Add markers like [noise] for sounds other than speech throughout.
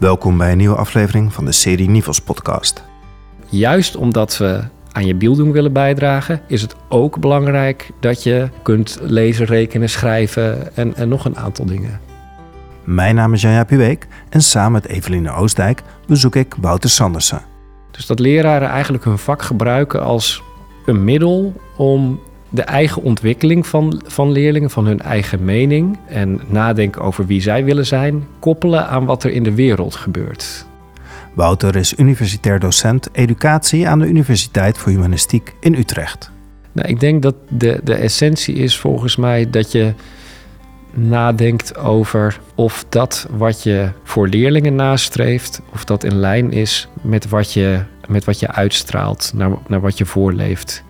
Welkom bij een nieuwe aflevering van de serie Nivels podcast. Juist omdat we aan je bieldoen willen bijdragen, is het ook belangrijk dat je kunt lezen, rekenen, schrijven en, en nog een aantal dingen. Mijn naam is Janja Puweek en samen met Eveline Oostdijk bezoek ik Wouter Sandersen. Dus dat leraren eigenlijk hun vak gebruiken als een middel om de eigen ontwikkeling van, van leerlingen, van hun eigen mening en nadenken over wie zij willen zijn, koppelen aan wat er in de wereld gebeurt. Wouter is universitair docent educatie aan de Universiteit voor Humanistiek in Utrecht. Nou, ik denk dat de, de essentie is volgens mij dat je nadenkt over of dat wat je voor leerlingen nastreeft, of dat in lijn is met wat je, met wat je uitstraalt, naar, naar wat je voorleeft.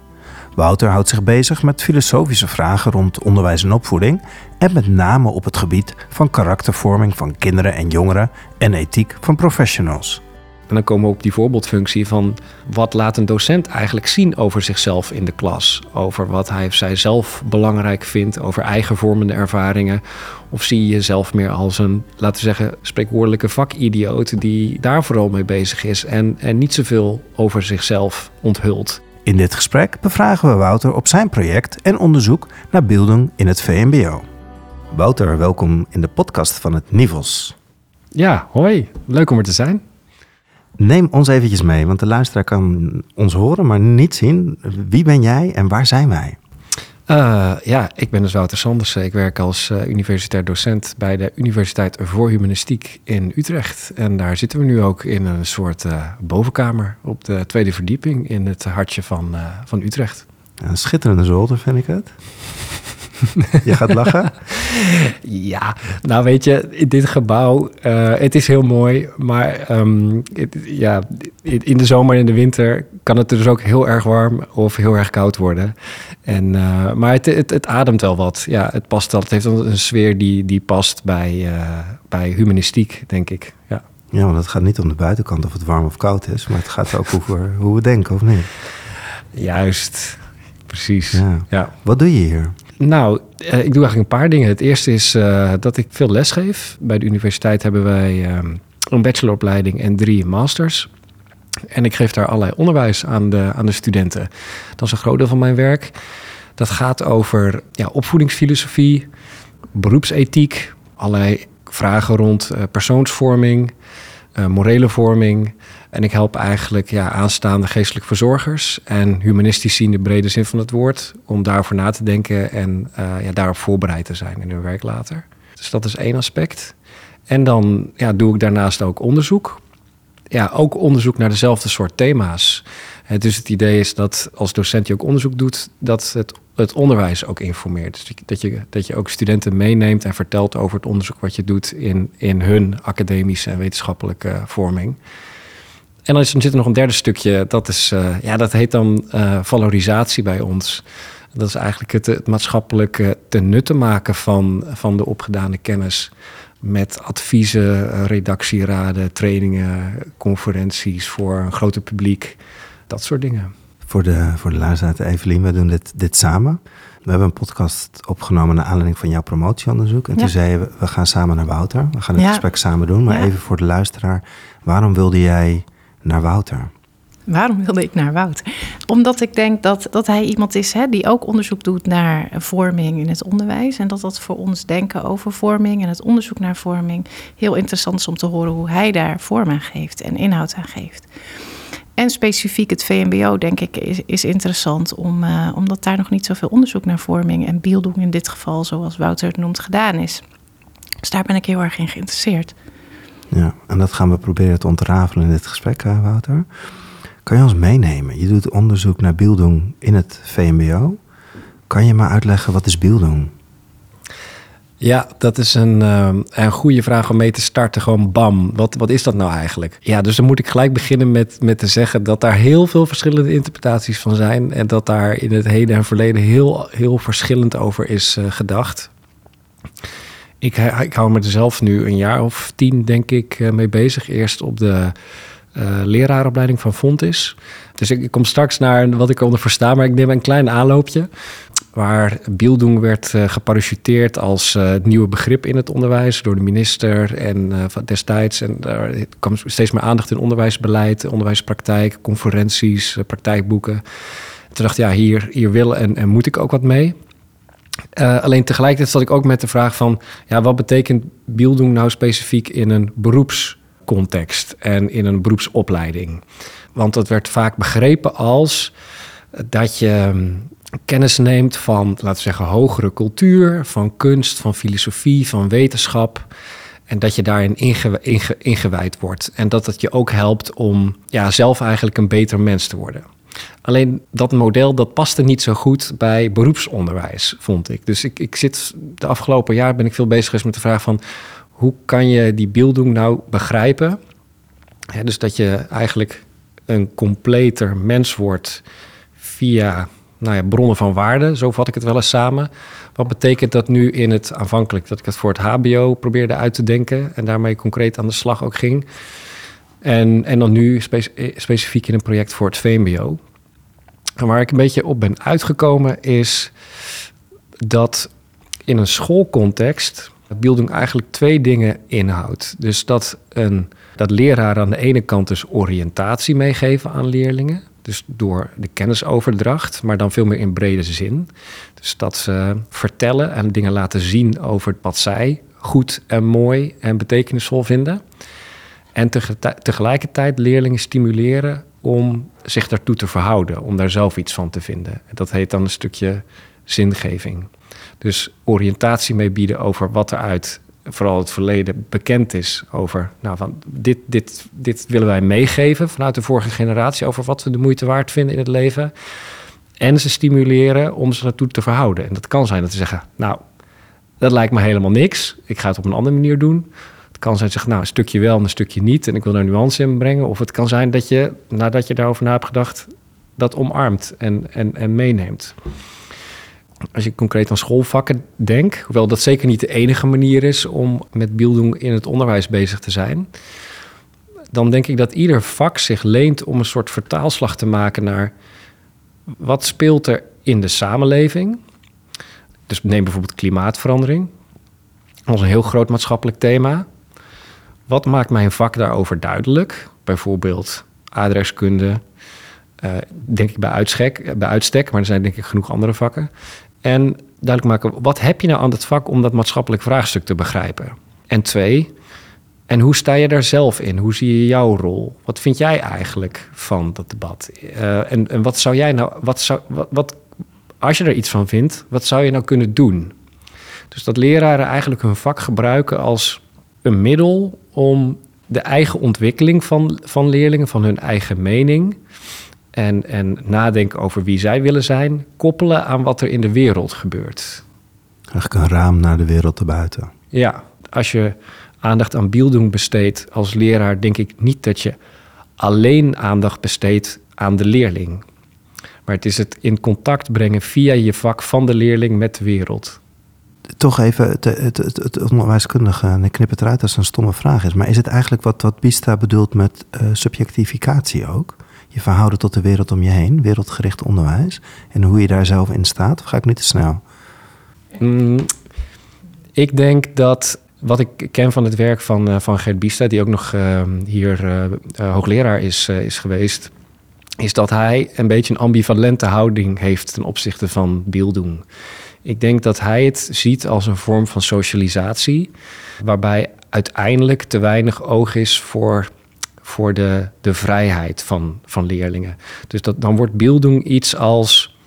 Wouter houdt zich bezig met filosofische vragen rond onderwijs en opvoeding en met name op het gebied van karaktervorming van kinderen en jongeren en ethiek van professionals. En dan komen we op die voorbeeldfunctie van wat laat een docent eigenlijk zien over zichzelf in de klas. Over wat hij of zij zelf belangrijk vindt, over eigen vormende ervaringen. Of zie je jezelf meer als een, laten we zeggen, spreekwoordelijke vakidioot die daar vooral mee bezig is en, en niet zoveel over zichzelf onthult. In dit gesprek bevragen we Wouter op zijn project en onderzoek naar beelden in het VMBO. Wouter, welkom in de podcast van het Nivels. Ja, hoi. Leuk om er te zijn. Neem ons eventjes mee, want de luisteraar kan ons horen, maar niet zien. Wie ben jij en waar zijn wij? Uh, ja, ik ben dus Wouter Sandersen. Ik werk als uh, universitair docent bij de Universiteit voor Humanistiek in Utrecht. En daar zitten we nu ook in een soort uh, bovenkamer op de tweede verdieping in het hartje van, van Utrecht. Een schitterende zolder vind ik het. [laughs] Je gaat lachen? ja, nou weet je, in dit gebouw, uh, het is heel mooi, maar um, het, ja, in de zomer en in de winter kan het dus ook heel erg warm of heel erg koud worden. En, uh, maar het, het, het, ademt wel wat. Ja, het past wel. Het heeft een sfeer die, die past bij, uh, bij humanistiek, denk ik. Ja. ja, want het gaat niet om de buitenkant of het warm of koud is, maar het gaat ook over hoe we denken, of niet? Juist, precies. Ja. ja. Wat doe je hier? Nou, uh, ik doe eigenlijk een paar dingen. Het eerste is uh, dat ik veel les geef. Bij de universiteit hebben wij um, een bacheloropleiding en drie masters. En ik geef daar allerlei onderwijs aan de, aan de studenten. Dat is een groot deel van mijn werk. Dat gaat over ja, opvoedingsfilosofie, beroepsethiek, allerlei vragen rond uh, persoonsvorming, morele vorming. En ik help eigenlijk ja, aanstaande geestelijke verzorgers en humanistici in de brede zin van het woord om daarover na te denken en uh, ja, daarop voorbereid te zijn in hun werk later. Dus dat is één aspect. En dan ja, doe ik daarnaast ook onderzoek. Ja, ook onderzoek naar dezelfde soort thema's. dus het idee is dat als docent je ook onderzoek doet, dat het, het onderwijs ook informeert. Dus dat je, dat je ook studenten meeneemt en vertelt over het onderzoek wat je doet in, in hun academische en wetenschappelijke vorming. En dan, is, zit er nog een derde stukje, dat, is, uh, ja, dat heet dan uh, valorisatie bij ons. Dat is eigenlijk het, het maatschappelijke ten nutte maken van, van de opgedane kennis. Met adviezen, redactieraden, trainingen, conferenties voor een groter publiek. Dat soort dingen. Voor de, voor de luisteraar, Evelien, we doen dit, dit samen. We hebben een podcast opgenomen naar aanleiding van jouw promotieonderzoek. En ja. toen zei je, we gaan samen naar Wouter. We gaan het ja. gesprek samen doen. Maar ja. even voor de luisteraar, waarom wilde jij naar Wouter? Waarom wilde ik naar Wouter? Omdat ik denk dat, dat hij iemand is hè, die ook onderzoek doet naar vorming in het onderwijs. En dat dat voor ons denken over vorming en het onderzoek naar vorming heel interessant is om te horen hoe hij daar vorm aan geeft en inhoud aan geeft. En specifiek het VMBO, denk ik, is, is interessant, om, uh, omdat daar nog niet zoveel onderzoek naar vorming en beelddoen in dit geval, zoals Wouter het noemt, gedaan is. Dus daar ben ik heel erg in geïnteresseerd. Ja, en dat gaan we proberen te ontrafelen in dit gesprek, Wouter. Kan je ons meenemen? Je doet onderzoek naar beelddoen in het VMBO. Kan je maar uitleggen wat is beelddoen? Ja, dat is een, uh, een goede vraag om mee te starten. Gewoon bam, wat, wat is dat nou eigenlijk? Ja, dus dan moet ik gelijk beginnen met, met te zeggen dat daar heel veel verschillende interpretaties van zijn. En dat daar in het heden en verleden heel, heel verschillend over is uh, gedacht. Ik, ik hou me er zelf nu een jaar of tien, denk ik, uh, mee bezig. Eerst op de leraaropleiding van Fontis. Dus ik, ik kom straks naar wat ik onder versta, maar ik neem een klein aanloopje. Waar Bildung werd uh, geparachuteerd als uh, het nieuwe begrip in het onderwijs door de minister en uh, destijds. En daar kwam steeds meer aandacht in onderwijsbeleid, onderwijspraktijk, conferenties, praktijkboeken. Toen dacht ik, ja, hier, hier wil en, en moet ik ook wat mee. alleen tegelijkertijd zat ik ook met de vraag van, ja, wat betekent Bildung nou specifiek in een beroepscontext en in een beroepsopleiding? Want dat werd vaak begrepen als dat je kennis neemt van, laten we zeggen, hogere cultuur, van kunst, van filosofie, van wetenschap. En dat je daarin ingewijd wordt. En dat het je ook helpt om ja, zelf eigenlijk een beter mens te worden. Alleen dat model dat paste niet zo goed bij beroepsonderwijs, vond ik. Dus ik, ik zit de afgelopen jaar ben ik veel bezig geweest met de vraag van hoe kan je die beelding nou begrijpen? dus dat je eigenlijk een completer mens wordt via nou ja, bronnen van waarde, zo vat ik het wel eens samen. Wat betekent dat nu in het aanvankelijk dat ik het voor het HBO probeerde uit te denken en daarmee concreet aan de slag ook ging. En, en dan nu eh, specifiek in een project voor het VMBO. Waar ik een beetje op ben uitgekomen is dat in een schoolcontext Bildung eigenlijk twee dingen inhoudt. Dus dat, een, dat leraar aan de ene kant dus oriëntatie meegeven aan leerlingen. Dus door de kennisoverdracht, maar dan veel meer in brede zin. Dus dat ze vertellen en dingen laten zien over wat zij goed en mooi en betekenisvol vinden. En tegelijkertijd leerlingen stimuleren om zich daartoe te verhouden, om daar zelf iets van te vinden. Dat heet dan een stukje zingeving. Dus oriëntatie mee bieden over wat er uit vooral het verleden bekend is over, nou, van dit, dit, dit willen wij meegeven vanuit de vorige generatie over wat we de moeite waard vinden in het leven. En ze stimuleren om ze naartoe te verhouden. En dat kan zijn dat ze zeggen, nou, dat lijkt me helemaal niks. Ik ga het op een andere manier doen. Het kan zijn dat ze zeggen, nou, een stukje wel en een stukje niet. En ik wil daar nuance in brengen. Of het kan zijn dat je, nadat je daarover na hebt gedacht, dat omarmt en, en, en meeneemt als je concreet aan schoolvakken denkt, hoewel dat zeker niet de enige manier is om met Bildung in het onderwijs bezig te zijn, dan denk ik dat ieder vak zich leent om een soort vertaalslag te maken naar wat speelt er in de samenleving. Dus neem bijvoorbeeld klimaatverandering als een heel groot maatschappelijk thema. Wat maakt mijn vak daarover duidelijk? Bijvoorbeeld adreskunde, uh, denk ik bij bij uitstek, maar er zijn denk ik genoeg andere vakken. En duidelijk maken, wat heb je nou aan het vak om dat maatschappelijk vraagstuk te begrijpen? En twee, en hoe sta je daar zelf in? Hoe zie je jouw rol? Wat vind jij eigenlijk van dat debat? Uh, en, en wat zou jij nou, wat zou, wat, wat, als je er iets van vindt, wat zou je nou kunnen doen? Dus dat leraren eigenlijk hun vak gebruiken als een middel om de eigen ontwikkeling van, van leerlingen, van hun eigen mening, en, en nadenken over wie zij willen zijn, koppelen aan wat er in de wereld gebeurt. Eigenlijk een raam naar de wereld erbuiten. Ja, als je aandacht aan Bildung besteedt als leraar, denk ik niet dat je alleen aandacht besteedt aan de leerling. Maar het is het in contact brengen via je vak van de leerling met de wereld. Toch even het, het, het, het onderwijskundige, en ik knip het eruit als het een stomme vraag is. Maar is het eigenlijk wat, wat Bista bedoelt met uh, subjectificatie ook? Je verhouden tot de wereld om je heen, wereldgericht onderwijs, en hoe je daar zelf in staat? Of ga ik niet te snel? Mm, ik denk dat wat ik ken van het werk van, uh, van Gert Biesta, die ook nog uh, hier uh, hoogleraar is, is geweest, is dat hij een beetje een ambivalente houding heeft ten opzichte van Bildung. Ik denk dat hij het ziet als een vorm van socialisatie, waarbij uiteindelijk te weinig oog is voor voor de, de vrijheid van, van leerlingen. Dus dat, dan wordt beelding iets als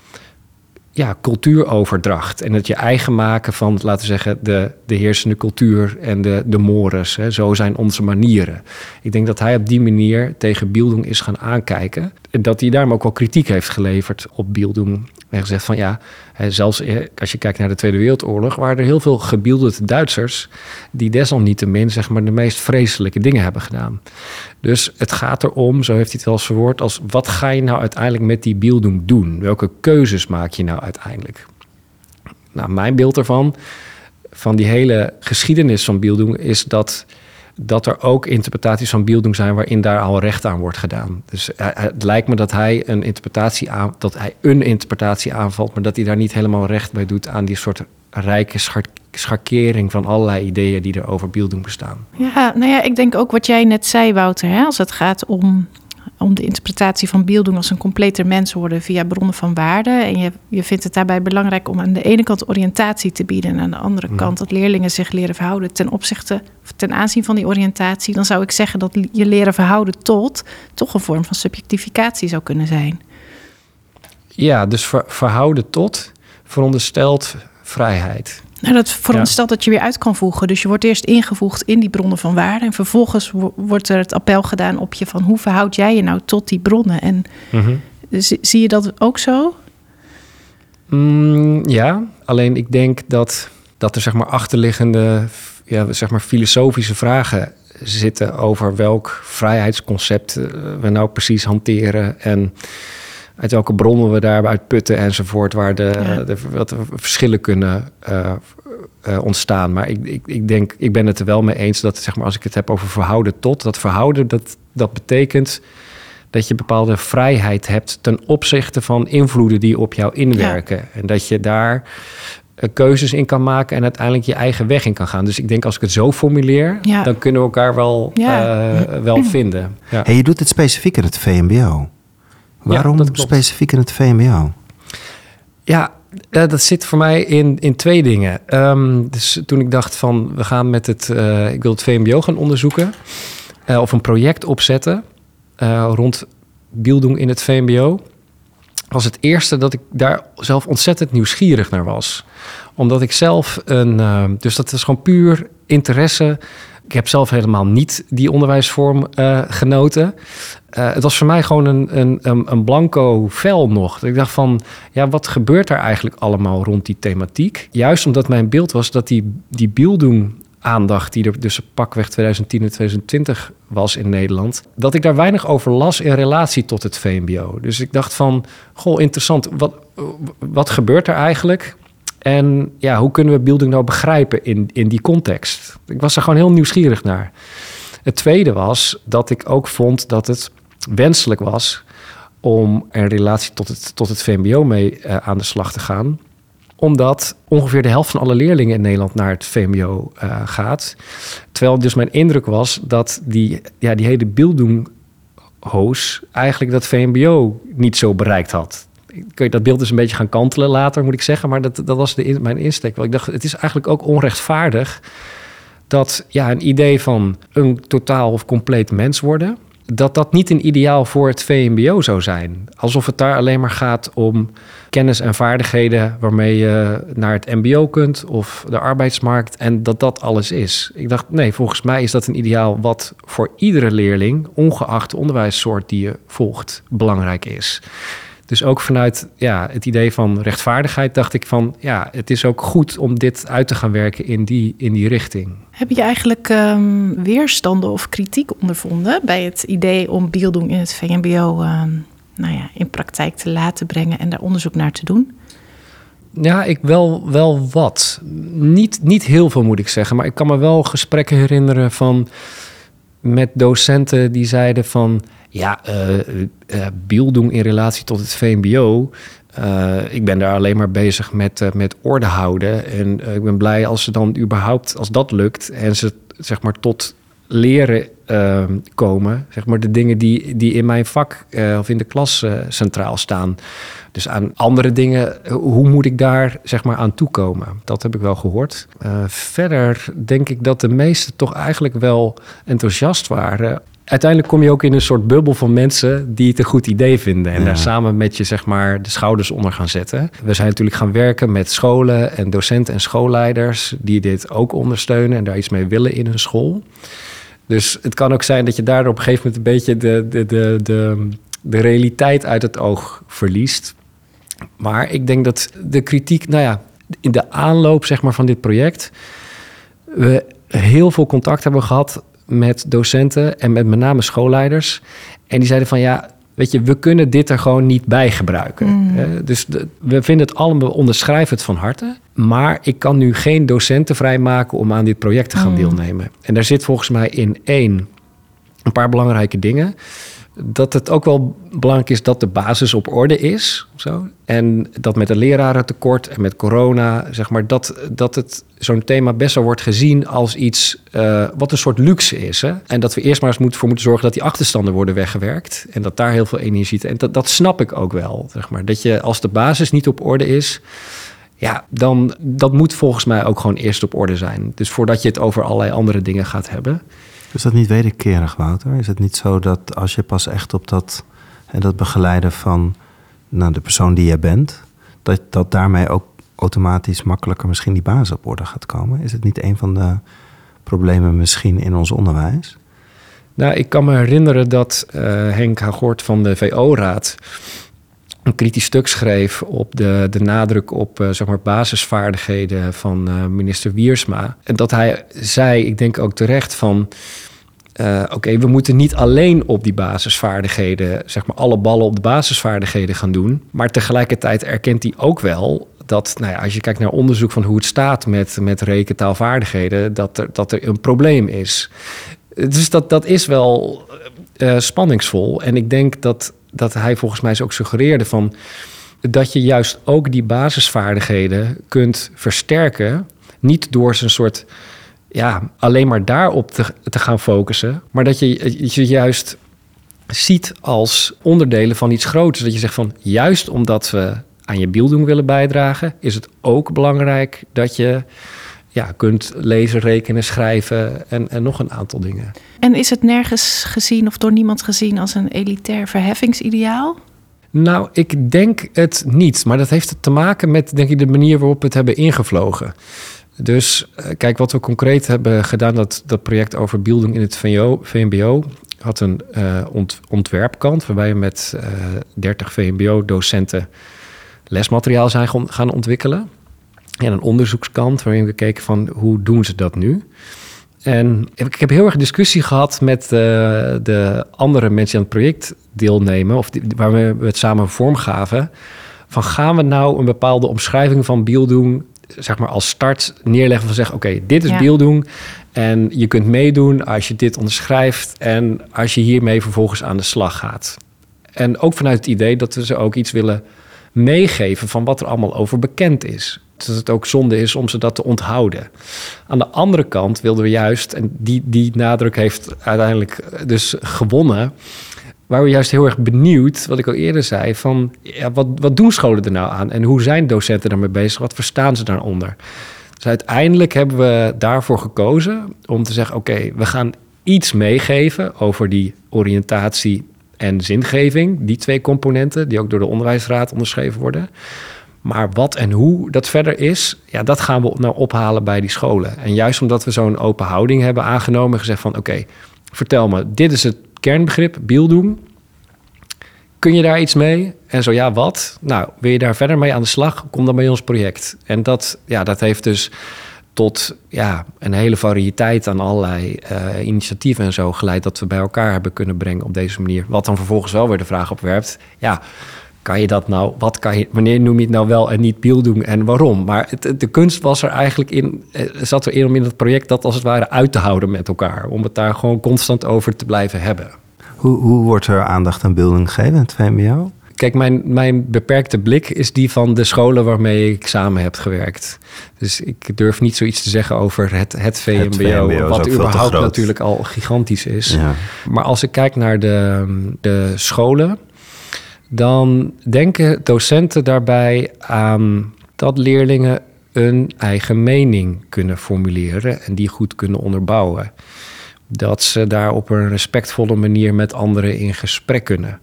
ja, cultuuroverdracht. En het je eigen maken van, laten we zeggen, de, de heersende cultuur en de, de mores. Hè. Zo zijn onze manieren. Ik denk dat hij op die manier tegen Bildung is gaan aankijken. Dat hij daarom ook wel kritiek heeft geleverd op Bildung. En gezegd van ja, zelfs als je kijkt naar de Tweede Wereldoorlog, waren er heel veel gebiedelde Duitsers die desalniettemin zeg maar, de meest vreselijke dingen hebben gedaan. Dus het gaat erom, zo heeft hij het wel eens verwoord, als wat ga je nou uiteindelijk met die Bildung doen? Welke keuzes maak je nou uiteindelijk? Nou, mijn beeld ervan, van die hele geschiedenis van Bildung, is dat dat er ook interpretaties van Bildung zijn waarin daar al recht aan wordt gedaan. Dus het lijkt me dat hij een interpretatie aan, dat hij een interpretatie aanvalt, maar dat hij daar niet helemaal recht bij doet aan die soort rijke schakering van allerlei ideeën die er over Bildung bestaan. Ja, nou ja, ik denk ook wat jij net zei, Wouter, hè, als het gaat om om de interpretatie van Biel als een completer mens worden via bronnen van waarde. En je, je vindt het daarbij belangrijk om aan de ene kant oriëntatie te bieden en aan de andere mhm. kant dat leerlingen zich leren verhouden ten opzichte of ten aanzien van die oriëntatie. Dan zou ik zeggen dat je leren verhouden tot toch een vorm van subjectificatie zou kunnen zijn. Ja, dus verhouden tot veronderstelt vrijheid. Nou, dat veronderstelt ja. dat je weer uit kan voegen. Dus je wordt eerst ingevoegd in die bronnen van waarde. En vervolgens wordt er het appel gedaan op je van hoe verhoud jij je nou tot die bronnen? En mhm. zie je dat ook zo? Mm, ja, alleen ik denk dat, dat er zeg maar achterliggende ja, zeg maar filosofische vragen zitten over welk vrijheidsconcept eh, we nou precies hanteren. En uit welke bronnen we daaruit putten enzovoort, waar de, de wat verschillen kunnen uh, uh, ontstaan. Maar ik, ik, ik denk, ik ben het er wel mee eens dat zeg maar, als ik het heb over verhouden tot, dat verhouden, dat, dat betekent dat je bepaalde vrijheid hebt ten opzichte van invloeden die op jou inwerken. En dat je daar uh, keuzes in kan maken en uiteindelijk je eigen weg in kan gaan. Dus ik denk als ik het zo formuleer, ja. dan kunnen we elkaar wel, wel vinden. Ja. je doet het specifiek in het VMBO. Waarom specifiek in het VMBO? Ja, dat zit voor mij in, in twee dingen. Um, dus toen ik dacht van we gaan met het, uh, ik wil het VMBO gaan onderzoeken uh, of een project opzetten uh, rond Bildung in het VMBO, was het eerste dat ik daar zelf ontzettend nieuwsgierig naar was. Omdat ik zelf een, dus dat is gewoon puur interesse ik heb zelf helemaal niet die onderwijsvorm uh, genoten. Uh, het was voor mij gewoon een, een, een, blanco vel nog. Ik dacht van, ja, wat gebeurt er eigenlijk allemaal rond die thematiek? Juist omdat mijn beeld was dat die, die beelddoen aandacht die er tussen pakweg 2010 en 2020 was in Nederland, dat ik daar weinig over las in relatie tot het VMBO. Dus ik dacht van, goh, interessant, wat, wat gebeurt er eigenlijk? En ja, hoe kunnen we beelding nou begrijpen in, in die context? Ik was er gewoon heel nieuwsgierig naar. Het tweede was dat ik ook vond dat het wenselijk was om een relatie tot het, tot het VMBO mee uh, aan de slag te gaan. Omdat ongeveer de helft van alle leerlingen in Nederland naar het VMBO eh, gaat. Terwijl dus mijn indruk was dat die, ja, die hele beelddoen hoos eigenlijk dat VMBO niet zo bereikt had kun je dat beeld dus een beetje gaan kantelen later, moet ik zeggen. Maar dat, dat was de, mijn insteek. Want ik dacht, het is eigenlijk ook onrechtvaardig dat ja, een idee van een totaal of compleet mens worden, dat dat niet een ideaal voor het VMBO zou zijn. Alsof het daar alleen maar gaat om kennis en vaardigheden waarmee je naar het MBO kunt of de arbeidsmarkt en dat dat alles is. Ik dacht, nee, volgens mij is dat een ideaal wat voor iedere leerling, ongeacht de onderwijssoort die je volgt, belangrijk is. Dus ook vanuit ja, het idee van rechtvaardigheid dacht ik van ja, het is ook goed om dit uit te gaan werken in die, in die richting. Heb je eigenlijk um, weerstanden of kritiek ondervonden bij het idee om bieldoen in het VMBO ehm, nou ja, in praktijk te laten brengen en daar onderzoek naar te doen? Ja, ik wel, wel wat. Niet, niet heel veel moet ik zeggen, maar ik kan me wel gesprekken herinneren van met docenten die zeiden van ja, uh, uh, in relatie tot het VMBO. ik ben daar alleen maar bezig met, met orde houden. En ik ben blij als ze dan überhaupt, als dat lukt en ze zeg maar tot leren komen. Zeg maar de dingen die, die in mijn vak of in de klas centraal staan. Dus aan andere dingen, hoe moet ik daar zeg maar aan toekomen? Dat heb ik wel gehoord. verder denk ik dat de meesten toch eigenlijk wel enthousiast waren uiteindelijk kom je ook in een soort bubbel van mensen die het een goed idee vinden. En daar samen met je zeg maar de schouders onder gaan zetten. We zijn natuurlijk gaan werken met scholen en docenten en schoolleiders die dit ook ondersteunen en daar iets mee willen in hun school. Dus het kan ook zijn dat je daar op een gegeven moment een beetje de, de, de, de, de realiteit uit het oog verliest. Maar ik denk dat de kritiek, nou ja, in de aanloop zeg maar, van dit project, we heel veel contact hebben gehad met docenten en met met name schoolleiders. En die zeiden van ja, weet je, we kunnen dit er gewoon niet bij gebruiken. Mm. Dus we vinden het allemaal, onderschrijven het van harte. Maar ik kan nu geen docenten vrijmaken om aan dit project te gaan mm. deelnemen. En daar zit volgens mij in één een paar belangrijke dingen dat het ook wel belangrijk is dat de basis op orde is. En dat met een lerarentekort en met corona, zeg maar, dat, dat het zo'n thema best wel wordt gezien als iets uh, wat een soort luxe is. Hè? En dat we eerst maar eens moeten, voor moeten zorgen dat die achterstanden worden weggewerkt. En dat daar heel veel energie zit. En dat, dat snap ik ook wel. Zeg maar. Dat je als de basis niet op orde is. Ja, dan dat moet volgens mij ook gewoon eerst op orde zijn. Dus voordat je het over allerlei andere dingen gaat hebben. Is dat niet wederkerig, Wouter? Is het niet zo dat als je pas echt op dat, en dat begeleiden van nou, de persoon die jij bent, dat, dat daarmee ook automatisch makkelijker misschien die basis op orde gaat komen? Is het niet een van de problemen misschien in ons onderwijs? Nou, ik kan me herinneren dat uh, Henk Hagort van de VO-raad een kritisch stuk schreef op de, de nadruk op uh, zeg maar basisvaardigheden van uh, minister Wiersma. En dat hij zei, ik denk ook terecht, van uh, oké, we moeten niet alleen op die basisvaardigheden, zeg maar alle ballen op de basisvaardigheden gaan doen. Maar tegelijkertijd erkent hij ook wel dat, nou ja, als je kijkt naar onderzoek van hoe het staat met, met rekentaalvaardigheden, dat er, dat er een probleem is. Dus dat, dat is wel spanningsvol. En ik denk dat dat hij volgens mij ook suggereerde van dat je juist ook die basisvaardigheden kunt versterken. Niet door zijn soort ja, alleen maar daarop te, te gaan focussen, maar dat je je juist ziet als onderdelen van iets groters. Dat je zegt van juist omdat we aan je beelding willen bijdragen, is het ook belangrijk dat je ja, kunt lezen, rekenen, schrijven en, en nog een aantal dingen. En is het nergens gezien of door niemand gezien als een elitair verheffingsideaal? Nou, ik denk het niet. Maar dat heeft te maken met denk ik, de manier waarop we het hebben ingevlogen. Dus eh, kijk, wat we concreet hebben gedaan, dat, dat project over beelding in het VMBO, VMBO had een uh, ont, ontwerpkant, waarbij we met uh, 30 VMBO-docenten lesmateriaal zijn gaan ontwikkelen. En een onderzoekskant waarin we keken van hoe doen ze dat nu. En ik heb heel erg discussie gehad met de, eh, de andere mensen die aan het project deelnemen, of die, waar we het samen vormgaven. Van gaan we nou een bepaalde omschrijving van Biel doen, zeg maar als start neerleggen van zeggen: oké, dit is ja. Biel doen. En je kunt meedoen als je dit onderschrijft en als je hiermee vervolgens aan de slag gaat. En ook vanuit het idee dat we ze ook iets willen meegeven van wat er allemaal over bekend is dat het ook zonde is om ze dat te onthouden. Aan de andere kant wilden we juist, en die, die nadruk heeft uiteindelijk dus gewonnen, waar we juist heel erg benieuwd, wat ik al eerder zei, van ja, wat, wat doen scholen er nou aan en hoe zijn docenten daarmee bezig, wat verstaan ze daaronder? Dus uiteindelijk hebben we daarvoor gekozen om te zeggen: oké, we gaan iets meegeven over die oriëntatie en zingeving, die twee componenten die ook door de onderwijsraad onderschreven worden. Maar wat en hoe dat verder is, ja, dat gaan we nou ophalen bij die scholen. En juist omdat we zo'n open houding hebben aangenomen, gezegd van oké, vertel me, dit is het kernbegrip, bieldoen. Kun je daar iets mee? En zo ja, wat? Nou, wil je daar verder mee aan de slag? Kom dan bij ons project. En dat, ja, dat heeft dus tot ja, een hele variëteit aan allerlei uh, initiatieven en zo geleid dat we bij elkaar hebben kunnen brengen op deze manier. Wat dan vervolgens wel weer de vraag opwerpt: ja, kan je dat nou, wat kan je, wanneer noem je het nou wel en niet Biel doen en waarom? Maar het, de kunst was er eigenlijk in, eh, zat erin om in het project dat als het ware uit te houden met elkaar. Om het daar gewoon constant over te blijven hebben. Hoe, hoe wordt er aandacht aan beelding gegeven in het VMBO? Kijk, mijn, mijn beperkte blik is die van de scholen waarmee ik samen heb gewerkt. Dus ik durf niet zoiets te zeggen over het, het VMBO, wat überhaupt natuurlijk al gigantisch is. Ja. Maar als ik kijk naar de, de scholen, dan denken docenten daarbij aan dat leerlingen een eigen mening kunnen formuleren en die goed kunnen onderbouwen. Dat ze daar op een respectvolle manier met anderen in gesprek kunnen.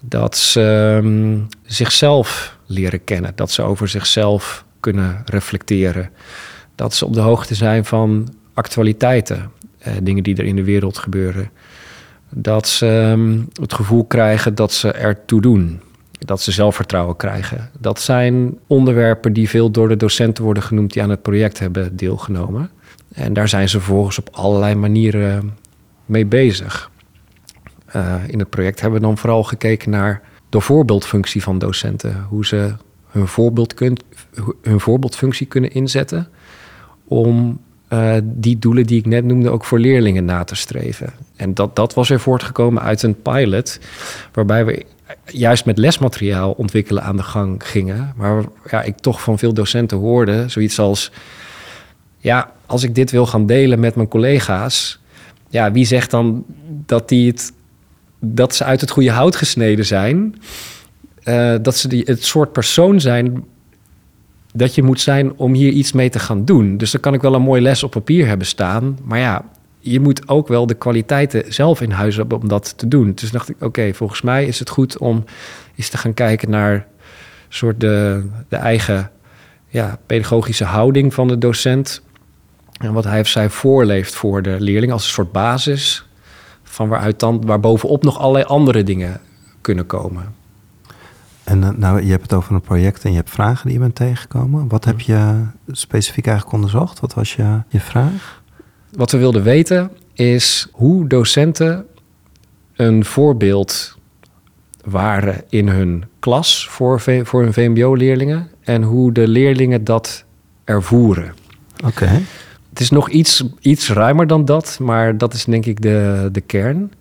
Dat ze um, zichzelf leren kennen, dat ze over zichzelf kunnen reflecteren. Dat ze op de hoogte zijn van actualiteiten, eh, dingen die er in de wereld gebeuren dat ze ehm, het gevoel krijgen dat ze ertoe doen. Dat ze zelfvertrouwen krijgen. Dat zijn onderwerpen die veel door de docenten worden genoemd die aan het project hebben deelgenomen. En daar zijn ze vervolgens op allerlei manieren mee bezig. Uh, in het project hebben we dan vooral gekeken naar de voorbeeldfunctie van docenten. Hoe ze hun, voorbeeld kunt, hun voorbeeldfunctie kunnen inzetten om uh, die doelen die ik net noemde ook voor leerlingen na te streven. En dat, dat was er voortgekomen uit een pilot, waarbij we juist met lesmateriaal ontwikkelen aan de gang gingen. Maar ja, ik toch van veel docenten hoorde zoiets als: ja, als ik dit wil gaan delen met mijn collega's, ja, wie zegt dan dat die het dat ze uit het goede hout gesneden zijn? Uh, dat ze die, het soort persoon zijn dat je moet zijn om hier iets mee te gaan doen. Dus dan kan ik wel een mooie les op papier hebben staan. Maar ja, je moet ook wel de kwaliteiten zelf in huis hebben om dat te doen. Dus dacht ik, oké, volgens mij is het goed om eens te gaan kijken naar soort de, de eigen ja, pedagogische houding van de docent. En wat hij of zij voorleeft voor de leerling als een soort basis. Van waaruit dan, waar bovenop nog allerlei andere dingen kunnen komen. En eh, nou, je hebt het over een project en je hebt vragen die je bent tegengekomen. Wat heb je specifiek eigenlijk onderzocht? Wat was je, je vraag? Wat we wilden weten is hoe docenten een voorbeeld waren in hun klas voor, voor hun VMBO-leerlingen en hoe de leerlingen dat ervoeren. Oké. Het is nog iets, iets ruimer dan dat, maar dat is denk ik de, de kern.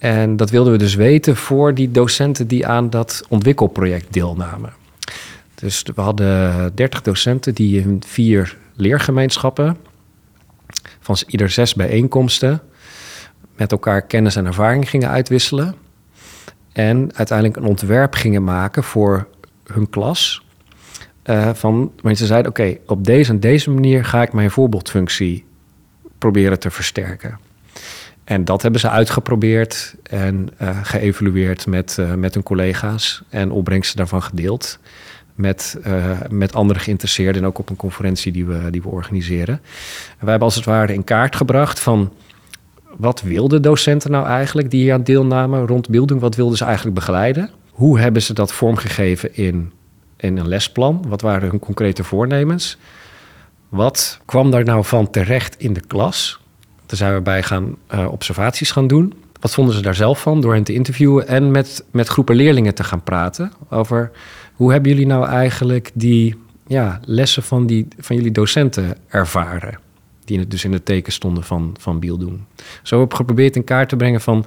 En dat wilden we dus weten voor die docenten die aan dat ontwikkelproject deelnamen. Dus we hadden 30 docenten die in vier leergemeenschappen, van ieder zes bijeenkomsten, met elkaar kennis en ervaring gingen uitwisselen. En uiteindelijk een ontwerp gingen maken voor hun klas. Uh, van, ze zeiden, oké, op deze en deze manier ga ik mijn voorbeeldfunctie proberen te versterken. En dat hebben ze uitgeprobeerd en uh, geëvalueerd met, uh, met hun collega's en opbrengsten daarvan gedeeld. Met, uh, met andere geïnteresseerden en ook op een conferentie die we, die we organiseren. En wij hebben als het ware in kaart gebracht van wat wilden docenten nou eigenlijk die hier aan deelnamen rond beelding? Wat wilden ze eigenlijk begeleiden? Hoe hebben ze dat vormgegeven in, in een lesplan? Wat waren hun concrete voornemens? Wat kwam daar nou van terecht in de klas? Daar zijn we bij gaan uh, observaties gaan doen. Wat vonden ze daar zelf van door hen te interviewen en met, met groepen leerlingen te gaan praten over hoe hebben jullie nou eigenlijk die ja, lessen van, die, van jullie docenten ervaren? Die in het, dus in het teken stonden van, van Biel doen. Zo heb ik geprobeerd in kaart te brengen van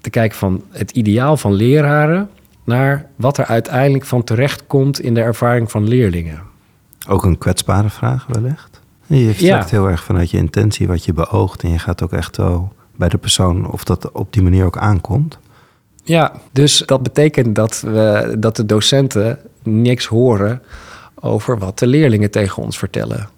te kijken van het ideaal van leraren naar wat er uiteindelijk van terecht komt in de ervaring van leerlingen. Ook een kwetsbare vraag wellicht? Je vertrekt heel erg vanuit je intentie, wat je beoogt. En je gaat ook echt wel bij de persoon of dat op die manier ook aankomt. Ja, dus dat betekent dat, we, dat de docenten niks horen over wat de leerlingen tegen ons vertellen.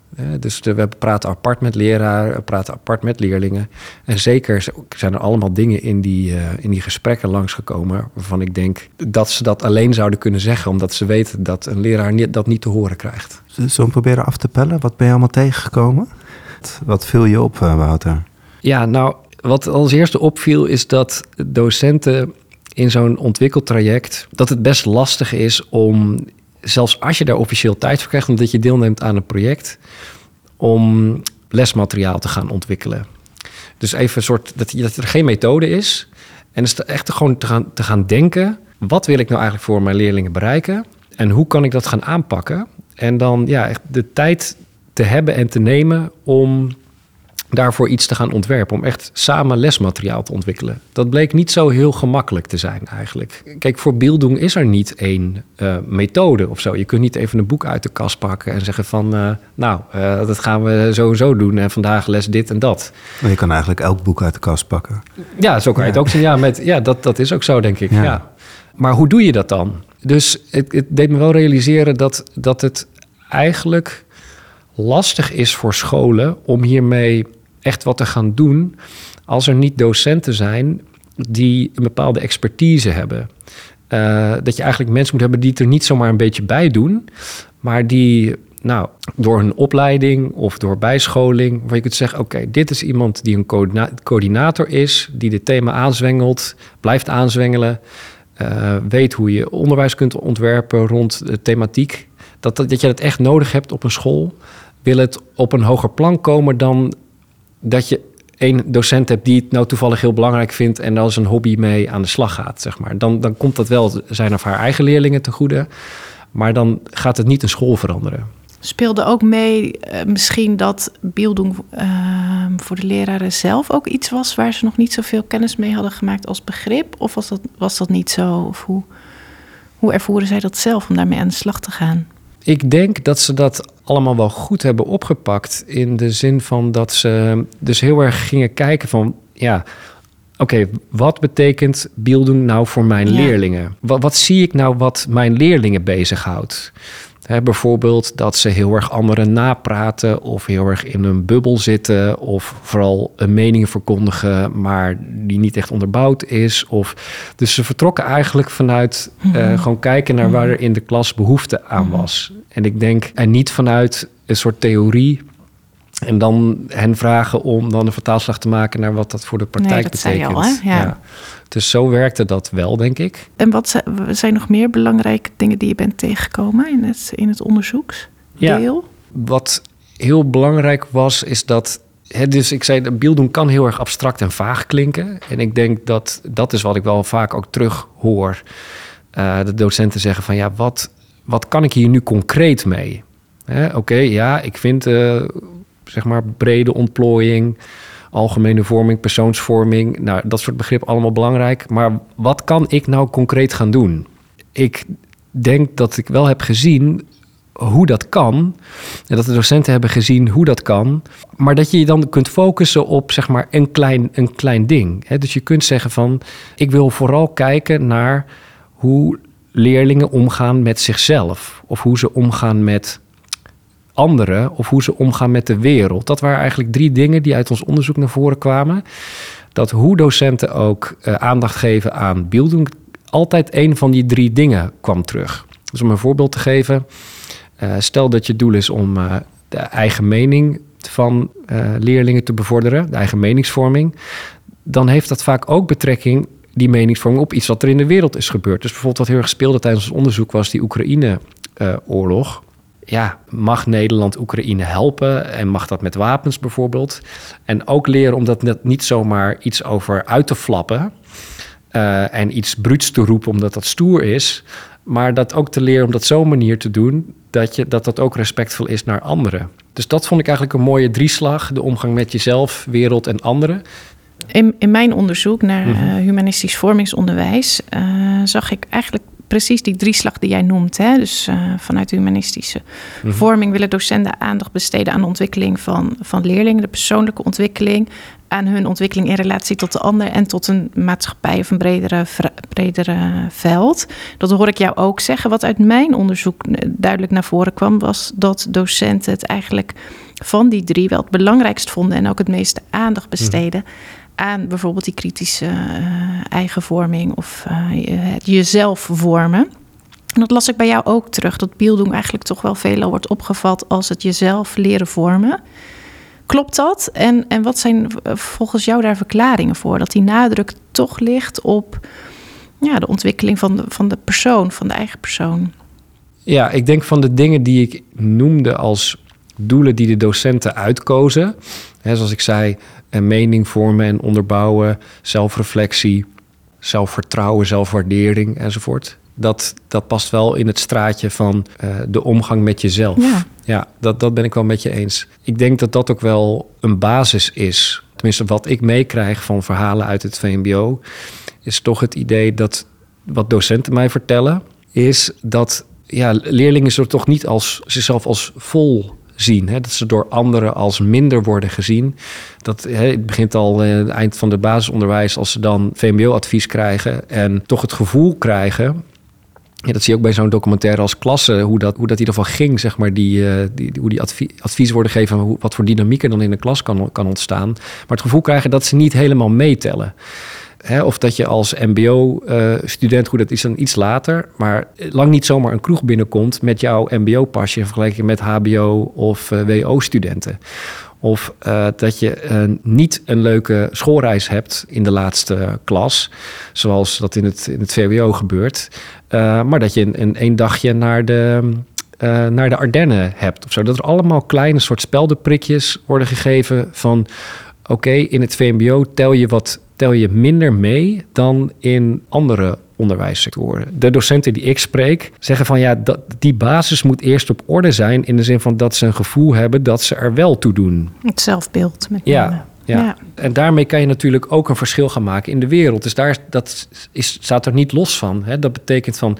Dus we praten apart met leraren, we praten apart met leerlingen. En zeker zijn er allemaal dingen in die, uh, in die gesprekken langsgekomen... waarvan ik denk dat ze dat alleen zouden kunnen zeggen... omdat ze weten dat een leraar niet, dat niet te horen krijgt. Zullen we proberen af te pellen? Wat ben je allemaal tegengekomen? Wat viel je op, eh, Wouter? Ja, nou, wat als eerste opviel is dat docenten in zo'n ontwikkeltraject... dat het best lastig is om zelfs als je daar officieel tijd voor krijgt, omdat je deelneemt aan een project, om lesmateriaal te gaan ontwikkelen. Dus even een soort dat, dat er geen methode is. En is echt gewoon te gaan, te gaan denken: wat wil ik nou eigenlijk voor mijn leerlingen bereiken? En hoe kan ik dat gaan aanpakken? En dan ja, echt de tijd te hebben en te nemen om daarvoor iets te gaan ontwerpen. Om echt samen lesmateriaal te ontwikkelen. Dat bleek niet zo heel gemakkelijk te zijn eigenlijk. Kijk, voor beelddoen is er niet één uh, methode of zo. Je kunt niet even een boek uit de kast pakken en zeggen van... Uh, nou, uh, dat gaan we zo en zo doen en vandaag les dit en dat. Maar je kan eigenlijk elk boek uit de kast pakken. Ja, zo kan je het ook zien. Ja, met, ja dat, dat is ook zo, denk ik. Ja. ja. Maar hoe doe je dat dan? Dus het, het deed me wel realiseren dat, dat het eigenlijk lastig is voor scholen om hiermee echt wat te gaan doen als er niet docenten zijn die een bepaalde expertise hebben. Uh, dat je eigenlijk mensen moet hebben die het er niet zomaar een beetje bij doen, maar die nou, door een opleiding of door bijscholing, waar je kunt zeggen: Oké, dit is iemand die een coördinator is, die dit thema aanzwengelt, blijft aanzwengelen, uh, weet hoe je onderwijs kunt ontwerpen rond de thematiek. Dat, dat, dat je dat echt nodig hebt op een school. Wil het op een hoger plan komen dan dat je één docent hebt die het nou toevallig heel belangrijk vindt en als een hobby mee aan de slag gaat, zeg maar. Dan, dan komt dat wel zijn of haar eigen leerlingen te goede. Maar dan gaat het niet een school veranderen. Speelde ook mee uh, misschien dat Bildung uh, voor de leraren zelf ook iets was waar ze nog niet zoveel kennis mee hadden gemaakt als begrip? Of was dat, was dat niet zo? Of hoe, hoe ervoeren zij dat zelf om daarmee aan de slag te gaan? Ik denk dat ze dat allemaal wel goed hebben opgepakt. In de zin van dat ze dus heel erg gingen kijken van ja. Oké, wat betekent Bildung nou voor mijn leerlingen? Wat, wat zie ik nou wat mijn leerlingen bezighoudt? Bijvoorbeeld dat ze heel erg anderen napraten of heel erg in een bubbel zitten of vooral een mening verkondigen, maar die niet echt onderbouwd is. Of, dus ze vertrokken eigenlijk vanuit eh, mhm. gewoon kijken naar waar er in de klas behoefte aan mhm. was. En ik denk, en niet vanuit een soort theorie en dan hen vragen om dan een vertaalslag te maken naar wat dat voor de praktijk nee, dat betekent. Al, hè? Ja. Dus zo werkte dat wel, denk ik. En wat zijn nog meer belangrijke dingen die je bent tegengekomen in het, in het onderzoeksdeel? Ja, wat heel belangrijk was, is dat. Hè, dus ik zei, beelddoen kan heel erg abstract en vaag klinken. En ik denk dat dat is wat ik wel vaak ook terug hoor. Uh, de docenten zeggen van ja, wat, wat kan ik hier nu concreet mee? Oké, ja, ik vind uh, zeg maar brede ontplooiing algemene vorming, persoonsvorming. Nou, dat soort begrippen allemaal belangrijk. Maar wat kan ik nou concreet gaan doen? Ik denk dat ik wel heb gezien hoe dat kan. En dat de docenten hebben gezien hoe dat kan. Maar dat je je dan kunt focussen op zeg maar een klein, een klein ding. Dus je kunt zeggen van ik wil vooral kijken naar hoe leerlingen omgaan met zichzelf. Of hoe ze omgaan met anderen of hoe ze omgaan met de wereld. Dat waren eigenlijk drie dingen die uit ons onderzoek naar voren kwamen. Dat hoe docenten ook uh, aandacht geven aan beelding, altijd een van die drie dingen kwam terug. Dus om een voorbeeld te geven, uh, stel dat je doel is om uh, de eigen mening van leerlingen te bevorderen, de eigen meningsvorming, dan heeft dat vaak ook betrekking die meningsvorming op iets wat er in de wereld is gebeurd. Dus bijvoorbeeld wat heel erg speelde tijdens ons onderzoek was die Oekraïne-oorlog ja, mag Nederland Oekraïne helpen en mag dat met wapens bijvoorbeeld? En ook leren om dat niet zomaar iets over uit te flappen uh, en iets bruuts te roepen omdat dat stoer is, maar dat ook te leren om dat zo'n manier te doen dat, je, dat dat ook respectvol is naar anderen. Dus dat vond ik eigenlijk een mooie drieslag, de omgang met jezelf, wereld en anderen. In, in mijn onderzoek naar mhm. eh, humanistisch vormingsonderwijs uh, zag ik eigenlijk precies die drieslag die jij noemt. Hè? Dus uh, vanuit de humanistische mhm. vorming willen docenten aandacht besteden aan de ontwikkeling van, van leerlingen, de persoonlijke ontwikkeling, aan hun ontwikkeling in relatie tot de ander en tot een maatschappij of een bredere, bredere veld. Dat hoor ik jou ook zeggen. Wat uit mijn onderzoek duidelijk naar voren kwam, was dat docenten het eigenlijk van die drie wel het belangrijkst vonden en ook het meeste aandacht mhm. besteden aan bijvoorbeeld die kritische uh, eigenvorming of uh, het jezelf vormen. En dat las ik bij jou ook terug, dat Bildung eigenlijk toch wel veelal wordt opgevat als het jezelf leren vormen. Klopt dat? En, en wat zijn eh, volgens jou daar verklaringen voor? Dat die nadruk toch ligt op ja, de ontwikkeling van de, van de persoon, van de eigen persoon. Ja, ik denk van de dingen die ik noemde als doelen die de docenten uitkozen. Hè, zoals ik zei, een mening vormen en onderbouwen, zelfreflectie, zelfvertrouwen, zelfwaardering enzovoort. Dat, dat past wel in het straatje van uh, de omgang met jezelf. Ja, ja dat, dat ben ik wel met je eens. Ik denk dat dat ook wel een basis is. Tenminste, wat ik meekrijg van verhalen uit het VMBO, is toch het idee dat wat docenten mij vertellen, is dat ja, leerlingen zich toch niet als zichzelf als vol zien. Hè? Dat ze door anderen als minder worden gezien. Dat, hè, het begint al uh, het eind van het basisonderwijs als ze dan VMBO-advies krijgen en toch het gevoel krijgen. Ja, dat zie je ook bij zo'n documentaire als klasse, hoe dat, hoe dat in ieder geval ging, zeg maar, die, uh, die, hoe die advie, advies worden gegeven, wat voor dynamiek er dan in de klas kan, kan ontstaan. Maar het gevoel krijgen dat ze niet helemaal meetellen. Of dat je als MBO-student, uh, hoe dat is dan iets later, maar lang niet zomaar een kroeg binnenkomt met jouw MBO-pasje in vergelijking met HBO- of uh, WO-studenten. Of uh, dat je niet een leuke schoolreis hebt in de laatste klas, zoals dat in het, in het VWO gebeurt, maar dat je een, een, een dagje naar de, naar de Ardennen hebt. Of zo. Dat er allemaal kleine soort speldenprikjes worden gegeven van oké, in het VMBO tel je wat tel je minder mee dan in andere onderwijssectoren. De docenten die ik spreek zeggen van ja, dat, die basis moet eerst op orde zijn in de zin van dat ze een gevoel hebben dat ze er wel toe doen. Het zelfbeeld met ja. Ja. en daarmee kan je natuurlijk ook een verschil gaan maken in de wereld. Dus daar dat is, staat er niet los van. Hè? Dat betekent van,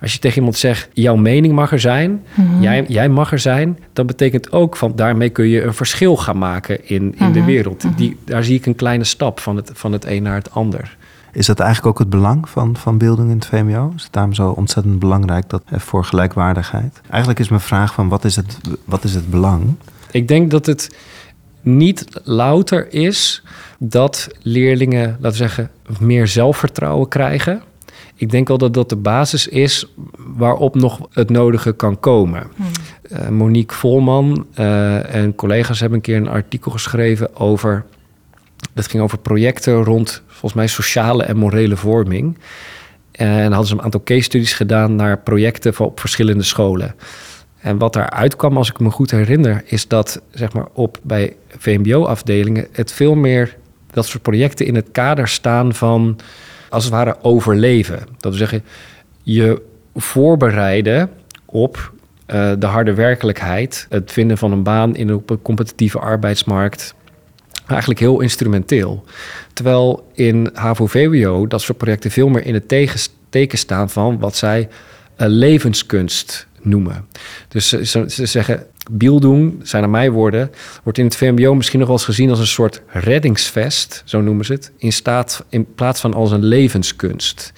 als je tegen iemand zegt, jouw mening mag er zijn, mhm. jij, jij mag er zijn, dan betekent ook van, daarmee kun je een verschil gaan maken in, in de mhm. wereld. Mhm. Die, daar zie ik een kleine stap van het, van het een naar het ander. Is dat eigenlijk ook het belang van, van beelding in het VMO? Is het daarom zo ontzettend belangrijk dat, eh, voor gelijkwaardigheid? Eigenlijk is mijn vraag van wat is het, wat is het belang? Ik denk dat het niet louter is dat leerlingen, laten we zeggen, meer zelfvertrouwen krijgen. Ik denk wel dat dat de basis is waarop nog het nodige kan komen. Hmm. Uh, Monique Volman uh, en collega's hebben een keer een artikel geschreven over. Dat ging over projecten rond volgens mij sociale en morele vorming. En hadden ze een aantal case studies gedaan naar projecten op verschillende scholen. En wat daaruit kwam, als ik me goed herinner, is dat zeg maar, op, bij VMBO-afdelingen het veel meer dat soort projecten in het kader staan van als het ware overleven. Dat wil zeggen, je voorbereiden op uh, de harde werkelijkheid, het vinden van een baan in een competitieve arbeidsmarkt. Eigenlijk heel instrumenteel. Terwijl in HAVO-VWO dat soort projecten veel meer in het teken staan van wat zij uh, levenskunst noemen. Dus ze, ze zeggen, Bieldoen, zijn naar mij woorden, wordt in het VMBO misschien nog wel eens gezien als een soort reddingsvest, zo noemen ze het, in, staat, in plaats van als een levenskunst.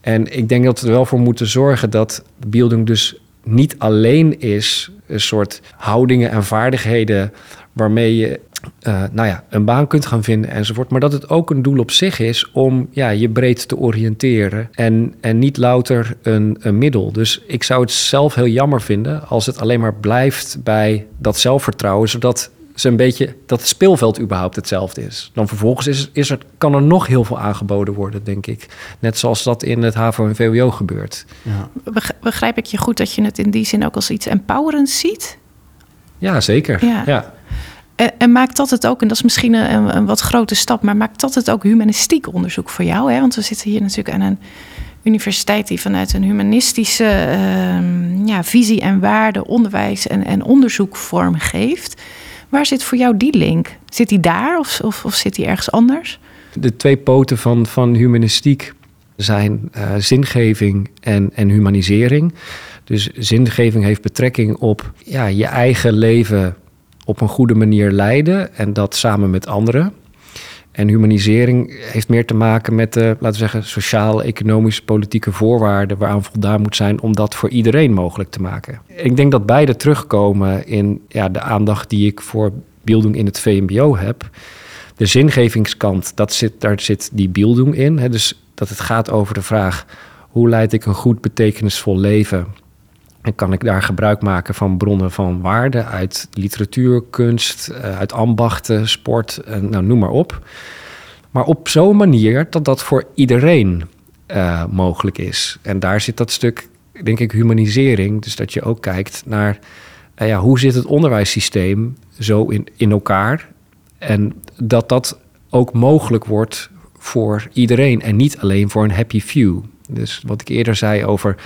En ik denk dat we er wel voor moeten zorgen dat Bieldoen dus niet alleen is een soort houdingen en vaardigheden waarmee je uh, nou ja, een baan kunt gaan vinden enzovoort. Maar dat het ook een doel op zich is om ja, je breed te oriënteren. En, en niet louter een, een middel. Dus ik zou het zelf heel jammer vinden als het alleen maar blijft bij dat zelfvertrouwen. Zodat ze een beetje dat het speelveld überhaupt hetzelfde is. Dan vervolgens is, is er, kan er nog heel veel aangeboden worden, denk ik. Net zoals dat in het HAVO en VWO gebeurt. Ja. Begrijp ik je goed dat je het in die zin ook als iets empowerends ziet? Ja, zeker. ja. En, maakt dat het ook, en dat is misschien een, een, wat grote stap, maar maakt dat het ook humanistiek onderzoek voor jou? Hè? Want we zitten hier natuurlijk aan een universiteit die vanuit een humanistische ehm, ja, visie en waarde onderwijs en, en onderzoek vormgeeft. Waar zit voor jou die link? Zit die daar of, of, of zit die ergens anders? De twee poten van, van humanistiek zijn uh, zingeving en, en humanisering. Dus zingeving heeft betrekking op ja, je eigen leven op een goede manier leiden en dat samen met anderen. En humanisering heeft meer te maken met de, laten we zeggen, sociaal, economische, politieke voorwaarden waaraan voldaan moet zijn om dat voor iedereen mogelijk te maken. Ik denk dat beide terugkomen in ja, de aandacht die ik voor beelding in het VMBO heb. De zingevingskant, dat zit, daar zit die beelding in. Hè, dus dat het gaat over de vraag: hoe leid ik een goed, betekenisvol leven? En kan ik daar gebruik maken van bronnen van waarde uit literatuur, kunst, eh, uit ambachten, sport, nou, noem maar op. Maar op zo'n manier dat dat voor iedereen uh, mogelijk is. En daar zit dat stuk, denk ik, humanisering. Dus dat je ook kijkt naar uh, ja, hoe zit het onderwijssysteem zo in, in elkaar. En dat dat ook mogelijk wordt voor iedereen en niet alleen voor een happy few. Dus wat ik eerder zei over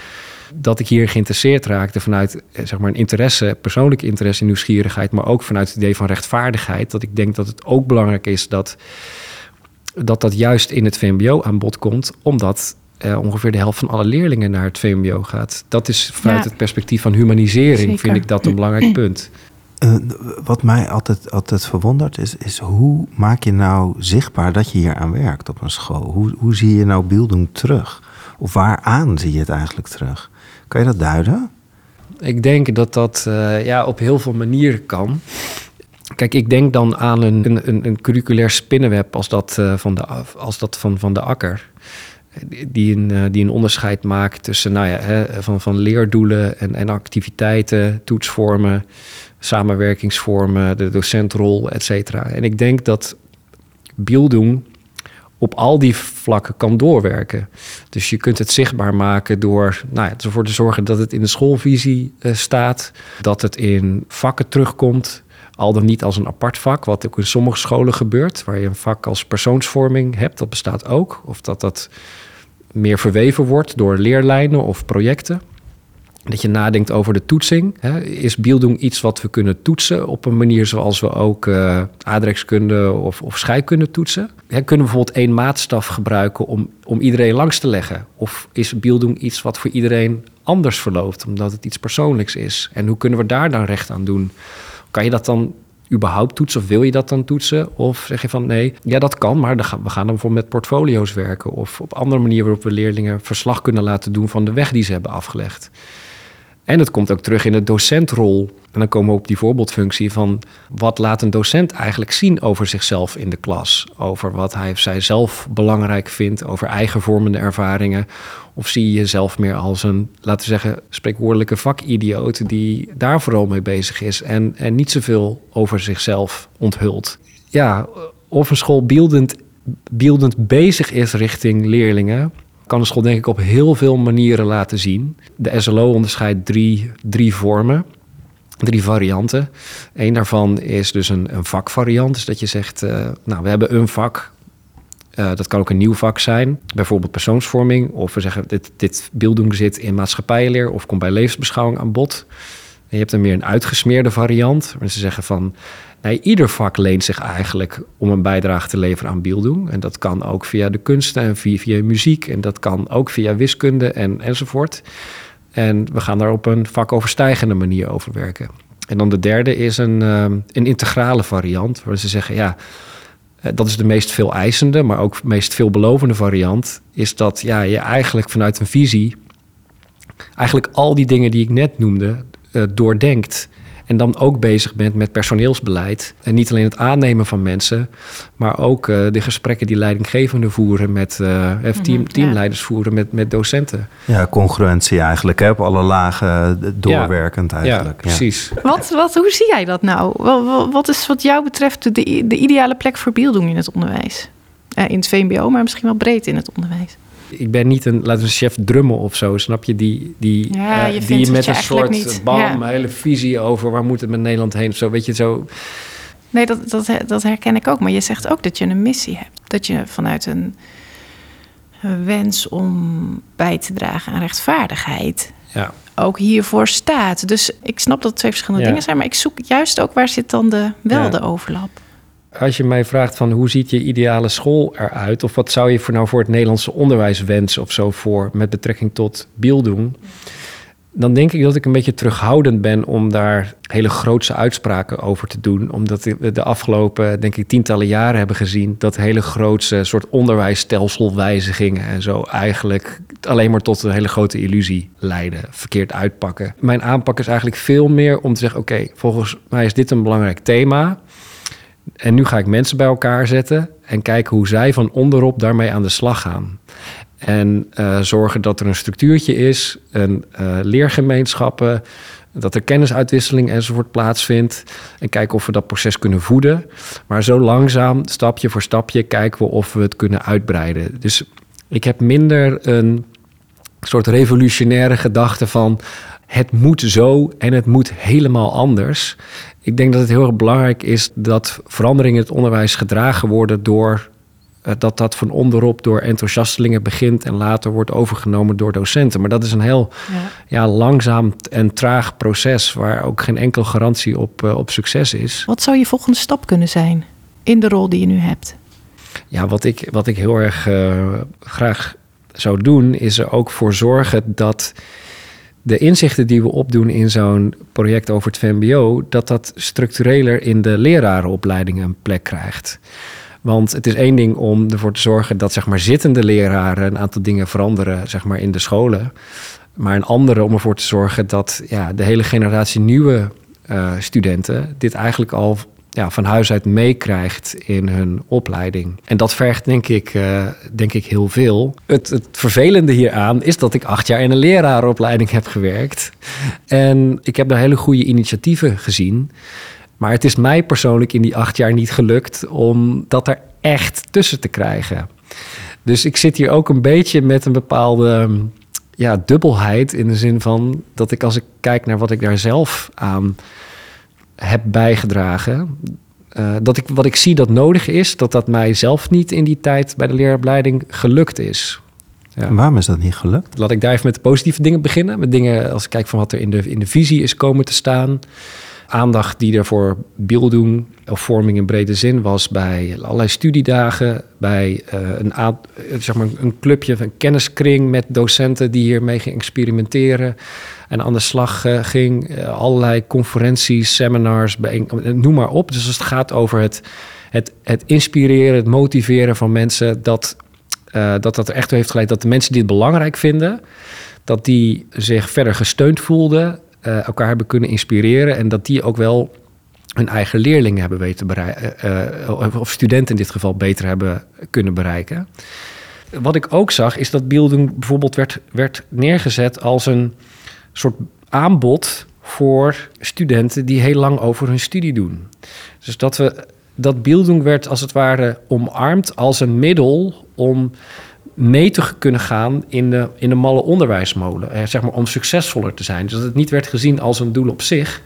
dat ik hier geïnteresseerd raakte vanuit eh, zeg maar een interesse, persoonlijke interesse en nieuwsgierigheid, maar ook vanuit het idee van rechtvaardigheid. Dat ik denk dat het ook belangrijk is dat dat, dat juist in het VMBO aan bod komt, omdat eh, ongeveer de helft van alle leerlingen naar het VMBO gaat. Dat is vanuit het perspectief van humanisering, vind ik dat een belangrijk punt. Uh, wat mij altijd, altijd verwondert is, is hoe maak je nou zichtbaar dat je hier aan werkt op een school? Hoe, hoe zie je nou beelding terug? Of waaraan zie je het eigenlijk terug? Kan je dat duiden? Ik denk dat dat uh, ja, op heel veel manieren kan. Kijk, ik denk dan aan een, een, een curriculair spinnenweb als dat, uh, van, de, als dat van, van de akker. Die een, uh, die een onderscheid maakt tussen nou ja, hè, van, van leerdoelen en, en activiteiten, toetsvormen, samenwerkingsvormen, de docentrol, et cetera. En ik denk dat Bieldoen op al die vlakken kan doorwerken. Dus je kunt het zichtbaar maken door nou ja, ervoor te zorgen dat het in de schoolvisie uh, staat, dat het in vakken terugkomt, al dan niet als een apart vak, wat ook in sommige scholen gebeurt, waar je een vak als persoonsvorming hebt, dat bestaat ook. Of dat dat meer verweven wordt door leerlijnen of projecten. Dat je nadenkt over de toetsing. Hè. Is bieldoen iets wat we kunnen toetsen op een manier zoals we ook uh, aardrijkskunde of, of scheikunde toetsen? Hè, kunnen we bijvoorbeeld één maatstaf gebruiken om, om iedereen langs te leggen? Of is bieldoen iets wat voor iedereen anders verloopt, omdat het iets persoonlijks is? En hoe kunnen we daar dan recht aan doen? Kan je dat dan überhaupt toetsen of wil je dat dan toetsen? Of zeg je van nee, ja dat kan, maar we gaan dan bijvoorbeeld met portfolio's werken of op andere manier waarop we leerlingen verslag kunnen laten doen van de weg die ze hebben afgelegd. En het komt ook terug in de docentrol. En dan komen we op die voorbeeldfunctie van wat laat een docent eigenlijk zien over zichzelf in de klas? Over wat hij of zij zelf belangrijk vindt, over eigen vormende ervaringen. Of zie je jezelf meer als een, laten we zeggen, spreekwoordelijke vakidioot die daar vooral mee bezig is en, en niet zoveel over zichzelf onthult? Ja, of een school beeldend, beeldend bezig is richting leerlingen kan de school denk ik op heel veel manieren laten zien. De SLO onderscheidt drie, drie vormen, drie varianten. Eén daarvan is dus een, een vakvariant. Dus dat je zegt, uh, nou, we hebben een vak. Uh, dat kan ook een nieuw vak zijn, bijvoorbeeld persoonsvorming. Of we zeggen, dit, dit beelddoen zit in maatschappijleer of komt bij levensbeschouwing aan bod. En je hebt een meer een uitgesmeerde variant. Waar ze zeggen van, Ieder vak leent zich eigenlijk om een bijdrage te leveren aan bieldoen. En dat kan ook via de kunsten en via, via muziek. En dat kan ook via wiskunde en, enzovoort. En we gaan daar op een vakoverstijgende manier over werken. En dan de derde is een, um, een integrale variant, waar ze zeggen, ja, eh, dat is de meest veel eisende, maar ook meest veelbelovende variant, is dat ja, je eigenlijk vanuit een visie eigenlijk al die dingen die ik net noemde uh, doordenkt. En dan ook bezig bent met personeelsbeleid. En niet alleen het aannemen van mensen, maar ook uh, de gesprekken die leidinggevenden voeren met uh, team, teamleiders voeren met, met docenten. Ja, congruentie eigenlijk, hè, op alle lagen doorwerkend eigenlijk. Ja, precies. Wat, wat, hoe zie jij dat nou? Wat is wat jou betreft de, de ideale plek voor beelddoen in het onderwijs? Uh, in het VMBO, maar misschien wel breed in het onderwijs ik ben niet een, laten we chef drummen of zo, snap je? Die, die, ja, je uh, die met een soort niet. bam, ja. hele visie over waar moet het met Nederland heen of zo, weet je, zo. Nee, dat, dat, dat herken ik ook. Maar je zegt ook dat je een missie hebt. Dat je vanuit een, een wens om bij te dragen aan rechtvaardigheid. Ja. Ook hiervoor staat. Dus ik snap dat het twee verschillende dingen zijn. Maar ik zoek juist ook waar zit dan de, wel de overlap als je mij vraagt van hoe ziet je ideale school eruit, of wat zou je voor nou voor het Nederlandse onderwijs wensen of zo voor met betrekking tot bieldoen, dan denk ik dat ik een beetje terughoudend ben om daar hele grootse uitspraken over te doen. Omdat we de afgelopen, denk ik, tientallen jaren hebben gezien dat hele grootse soort onderwijsstelselwijzigingen en zo eigenlijk alleen maar tot een hele grote illusie leiden, verkeerd uitpakken. Mijn aanpak is eigenlijk veel meer om te zeggen: oké, volgens mij is dit een belangrijk thema. En nu ga ik mensen bij elkaar zetten en kijken hoe zij van onderop daarmee aan de slag gaan. En uh, zorgen dat er een structuurtje is, een uh, leergemeenschappen, dat er kennisuitwisseling enzovoort plaatsvindt. En kijken of we dat proces kunnen voeden. Maar zo langzaam, stapje voor stapje, kijken we of we het kunnen uitbreiden. Dus ik heb minder een soort revolutionaire gedachte van het moet zo en het moet helemaal anders. Ik denk dat het heel erg belangrijk is dat veranderingen in het onderwijs gedragen worden door eh, dat dat van onderop door enthousiastelingen begint en later wordt overgenomen door docenten. Maar dat is een heel ja. ja langzaam en traag proces waar ook geen enkele garantie op, uh, op succes is. Wat zou je volgende stap kunnen zijn in de rol die je nu hebt? Ja, wat ik, wat ik heel erg uh, graag zou doen, is er ook voor zorgen dat de inzichten die we opdoen in zo'n project over het VMBO, dat dat structureler in de lerarenopleidingen een plek krijgt. Want het is één ding om ervoor te zorgen dat zeg maar, zittende leraren een aantal dingen veranderen zeg maar, in de scholen. Maar een andere om ervoor te zorgen dat ja, de hele generatie nieuwe uh, studenten dit eigenlijk al ja, van huis uit meekrijgt in hun opleiding. En dat vergt denk ik, uh, denk ik heel veel. Het, het vervelende hieraan is dat ik acht jaar in een lerarenopleiding heb gewerkt. En ik heb daar hele goede initiatieven gezien. Maar het is mij persoonlijk in die acht jaar niet gelukt om dat er echt tussen te krijgen. Dus ik zit hier ook een beetje met een bepaalde ja, dubbelheid. In de zin van dat ik als ik kijk naar wat ik daar zelf aan heb bijgedragen. Uh, dat ik, wat ik zie dat nodig is, dat dat mij zelf niet in die tijd bij de leeropleiding gelukt is. En waarom is dat niet gelukt? Laat ik daar even met de positieve dingen beginnen. Met dingen als ik kijk van wat er in de, in de visie is komen te staan. Aandacht die er voor beelding of vorming in brede zin was bij allerlei studiedagen, bij uh, een, zeg maar een clubje, een kenniskring met docenten die hiermee gingen experimenteren en aan de slag uh, ging. Uh, allerlei conferenties, seminars, noem maar op. Dus als het gaat over het, het, het inspireren, het motiveren van mensen, dat, dat dat er echt heeft geleid dat de mensen die het belangrijk vinden, dat die zich verder gesteund voelden, elkaar hebben kunnen inspireren en dat die ook wel hun eigen leerlingen hebben weten bereiken, of studenten in dit geval beter hebben kunnen bereiken. Wat ik ook zag, is dat beelding bijvoorbeeld werd, werd neergezet als een soort aanbod voor studenten die heel lang over hun studie doen. Dus dat we dat beelding werd als het ware omarmd als een middel om mee te kunnen gaan in de, in de malle onderwijsmolen. zeg maar om succesvoller te zijn. Dus dat het niet werd gezien als een doel op zich,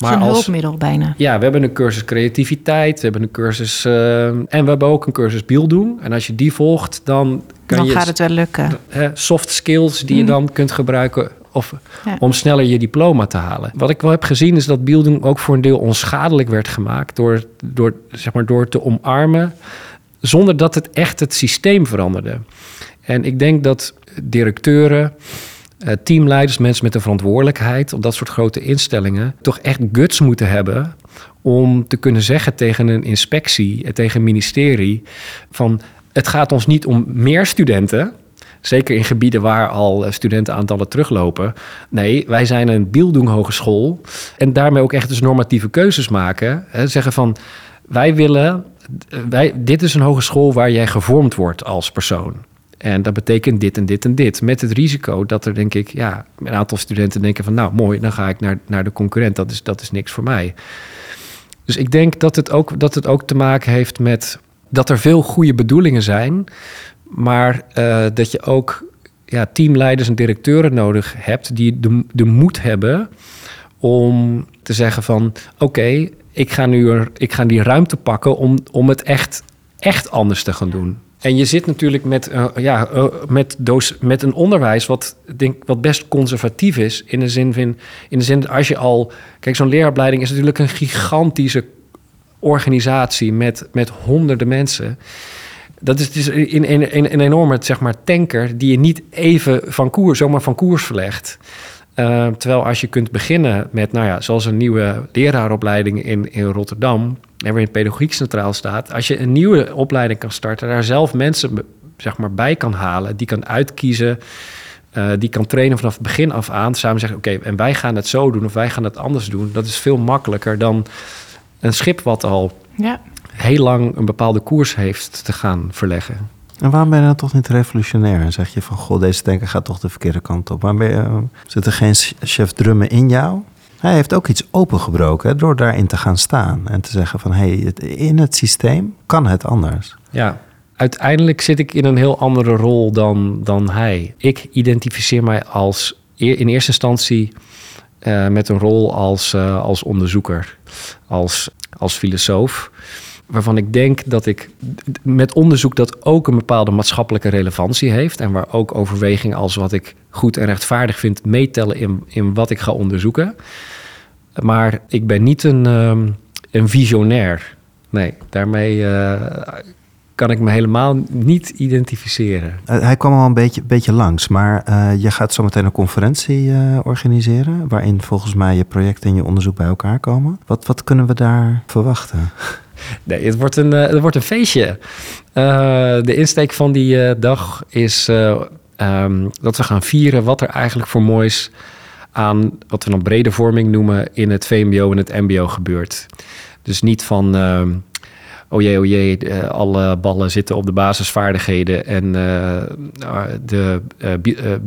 maar een als, hulpmiddel bijna. Ja, we hebben een cursus creativiteit, we hebben een cursus... Uh, en we hebben ook een cursus doen. En als je die volgt, dan kan dan je... Dan gaat het wel lukken. Soft skills die je mhm. dan kunt gebruiken... Of om sneller je diploma te halen. Wat ik wel heb gezien is dat beelding ook voor een deel onschadelijk werd gemaakt... door, door, zeg maar, door te omarmen... zonder dat het echt het systeem veranderde. En ik denk dat directeuren uh, teamleiders, mensen met een verantwoordelijkheid op dat soort grote instellingen, toch echt guts moeten hebben om te kunnen zeggen tegen een inspectie, eh, tegen een ministerie, van het gaat ons niet om meer studenten. Zeker in gebieden waar al eh, studentenaantallen teruglopen. Nee, wij zijn een Bildung Hogeschool. En daarmee ook echt dus normatieve keuzes maken. Hè, zeggen van, wij willen... Wij, dit is een hogeschool waar jij gevormd wordt als persoon. En dat betekent dit en dit en dit. Met het risico dat er, denk ik, ja, een aantal studenten denken van, nou mooi, dan ga ik naar, naar de concurrent. Dat is, dat is niks voor mij. Dus ik denk dat het, ook, dat het ook te maken heeft met dat er veel goede bedoelingen zijn, maar uh, dat je ook ja, teamleiders en directeuren nodig hebt die de, de moed hebben om te zeggen van, oké, ik ga nu ik ga die ruimte pakken om, om het echt, echt anders te gaan doen. En je zit natuurlijk met, uh, ja, uh, met, doos, met een onderwijs wat, denk, wat best conservatief is. In de zin van, in de zin als je al. Kijk, zo'n leraaropleiding is natuurlijk een gigantische organisatie met, met honderden mensen. Dat is dus een, een, enorme zeg maar, tanker die je niet even van koers, zomaar van koers verlegt. Uh, terwijl als je kunt beginnen met, nou ja, zoals een nieuwe leraaropleiding in, in Rotterdam, waarin pedagogiek centraal staat, als je een nieuwe opleiding kan starten, daar zelf mensen zeg maar, bij kan halen, die kan uitkiezen, uh, die kan trainen vanaf het begin af aan, samen zeggen, oké, en wij gaan het zo doen of wij gaan het anders doen. Dat is veel makkelijker dan een schip wat al ja. Heel lang een bepaalde koers heeft te gaan verleggen. En waarom ben je dan toch niet revolutionair? En zeg je van, goh, deze denker gaat toch de verkeerde kant op. Waarom ben je, uh, zit er geen chef drummen in jou? Hij heeft ook iets opengebroken door daarin te gaan staan en te zeggen van hé, hey, in het systeem kan het anders. Ja, uiteindelijk zit ik in een heel andere rol dan, dan hij. Ik identificeer mij als in eerste instantie uh, met een rol als, uh, als onderzoeker, als, als filosoof. Waarvan ik denk dat ik met onderzoek dat ook een bepaalde maatschappelijke relevantie heeft. En waar ook overwegingen als wat ik goed en rechtvaardig vind meetellen in, in wat ik ga onderzoeken. Maar ik ben niet een, um, een visionair. Nee, daarmee uh, kan ik me helemaal niet identificeren. Uh, hij kwam al een beetje, beetje langs, maar uh, je gaat zo meteen een conferentie organiseren... waarin volgens mij je project en je onderzoek bij elkaar komen. Wat, wat kunnen we daar verwachten? Nee, het wordt een, het wordt een feestje. de insteek van die dag is um, dat we gaan vieren wat er eigenlijk voor moois aan wat we dan brede vorming noemen in het VMBO en het MBO gebeurt. Dus niet van. Uh, oh jee, oh jee, alle ballen zitten op de basisvaardigheden en uh, de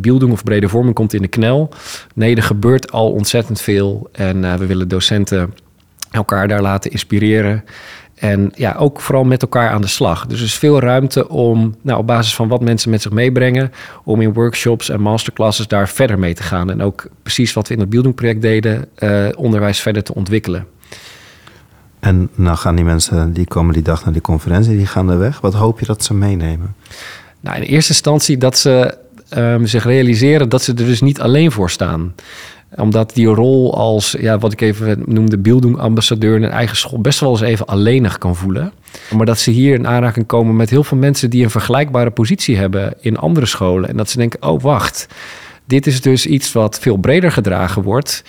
uh, of brede vorming komt in de knel. Nee, er gebeurt al ontzettend veel en we willen docenten elkaar daar laten inspireren. En ja, ook vooral met elkaar aan de slag. Dus er is veel ruimte om, nou, op basis van wat mensen met zich meebrengen, om in workshops en masterclasses daar verder mee te gaan. En ook precies wat we in het Building project deden, uh, onderwijs verder te ontwikkelen. En nou gaan die mensen, die komen die dag naar die conferentie, die gaan er weg. Wat hoop je dat ze meenemen? Nou, in eerste instantie dat ze um, zich realiseren dat ze er dus niet alleen voor staan omdat die rol als, ja, wat ik even noemde, Bildung-ambassadeur in een eigen school best wel eens even alleenig kan voelen. Maar dat ze hier in aanraking komen met heel veel mensen die een vergelijkbare positie hebben in andere scholen. En dat ze denken, oh wacht, dit is dus iets wat veel breder gedragen wordt.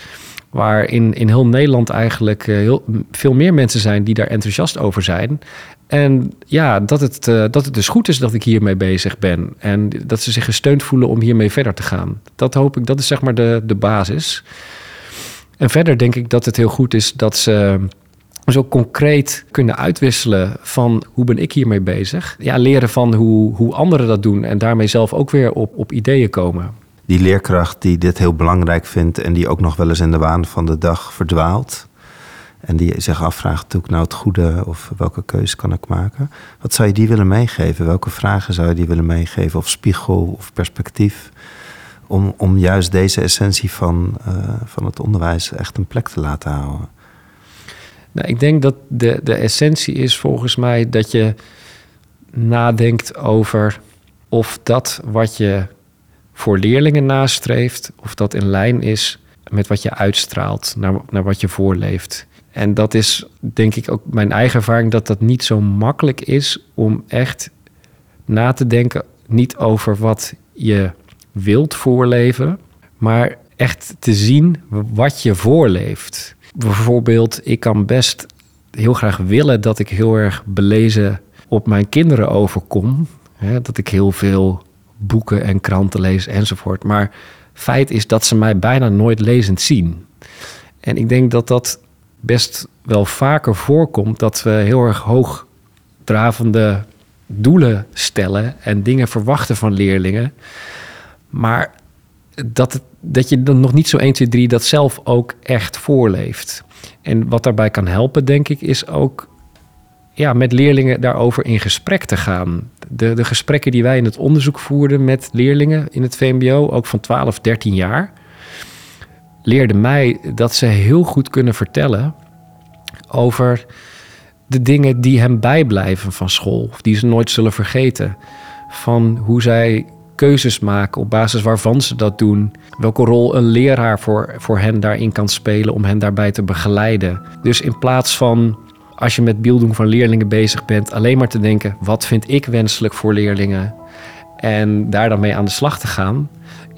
Waar in, in heel Nederland eigenlijk eh, heel, veel meer mensen zijn die daar enthousiast over zijn. En ja, dat het, uh, dat het dus goed is dat ik hiermee bezig ben. En dat ze zich gesteund voelen om hiermee verder te gaan. Dat hoop ik, dat is zeg maar de, de basis. En verder denk ik dat het heel goed is dat ze zo concreet kunnen uitwisselen van hoe ben ik hiermee bezig. Ja, leren van hoe, hoe anderen dat doen en daarmee zelf ook weer op, op ideeën komen. Die leerkracht die dit heel belangrijk vindt en die ook nog wel eens in de waan van de dag verdwaalt. En die zich afvraagt, doe ik nou het goede of welke keuze kan ik maken? Wat zou je die willen meegeven? Welke vragen zou je die willen meegeven? Of spiegel of perspectief? Om, om juist deze essentie van, uh, van het onderwijs echt een plek te laten houden. Nou, ik denk dat de, de essentie is volgens mij dat je nadenkt over of dat wat je voor leerlingen nastreeft, of dat in lijn is met wat je uitstraalt, naar, naar wat je voorleeft. En dat is denk ik ook mijn eigen ervaring dat dat niet zo makkelijk is om echt na te denken, niet over wat je wilt voorleven, maar echt te zien wat je voorleeft. Bijvoorbeeld, ik kan best heel graag willen dat ik heel erg belezen op mijn kinderen overkom. Hè, dat ik heel veel boeken en kranten lees enzovoort. Maar feit is dat ze mij bijna nooit lezend zien. En ik denk dat dat best wel vaker voorkomt dat we heel erg hoogdravende doelen stellen en dingen verwachten van leerlingen. Maar dat, dat je dan nog niet zo 1, 2, 3 dat zelf ook echt voorleeft. En wat daarbij kan helpen, denk ik, is ook ja, met leerlingen daarover in gesprek te gaan. De, de gesprekken die wij in het onderzoek voerden met leerlingen in het VMBO, ook van 12, 13 jaar, leerde mij dat ze heel goed kunnen vertellen over de dingen die hem bijblijven van school, die ze nooit zullen vergeten. Van hoe zij keuzes maken op basis waarvan ze dat doen. Welke rol een leraar voor, voor hen daarin kan spelen om hen daarbij te begeleiden. Dus in plaats van als je met beelding van leerlingen bezig bent, alleen maar te denken: wat vind ik wenselijk voor leerlingen? En daar dan mee aan de slag te gaan,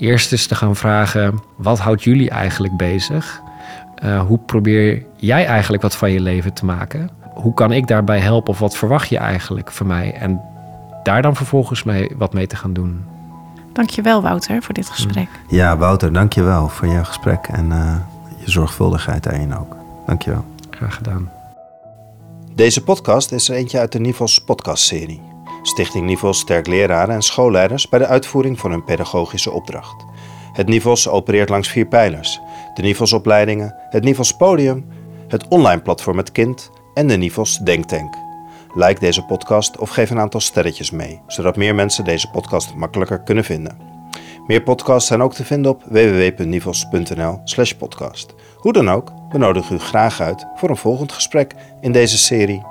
Eerst eens te gaan vragen: wat houdt jullie eigenlijk bezig? Uh, hoe probeer jij eigenlijk wat van je leven te maken? Hoe kan ik daarbij helpen of wat verwacht je eigenlijk van mij? En daar dan vervolgens mee, wat mee te gaan doen. Dankjewel Wouter voor dit gesprek. Mm. Ja Wouter, dankjewel voor jouw gesprek en uh, je zorgvuldigheid daarin ook. Dankjewel. Graag gedaan. Deze podcast is er eentje uit de Nivos podcastserie. Stichting Nivos sterkt leraren en schoolleiders bij de uitvoering van hun pedagogische opdracht. Het Nivos opereert langs vier pijlers: de Nivos-opleidingen, het Nivos Podium, het online platform Het Kind en de Nivos Denktank. Like deze podcast of geef een aantal sterretjes mee, zodat meer mensen deze podcast makkelijker kunnen vinden. Meer podcasts zijn ook te vinden op www.nivos.nl/podcast. Hoe dan ook, we nodigen u graag uit voor een volgend gesprek in deze serie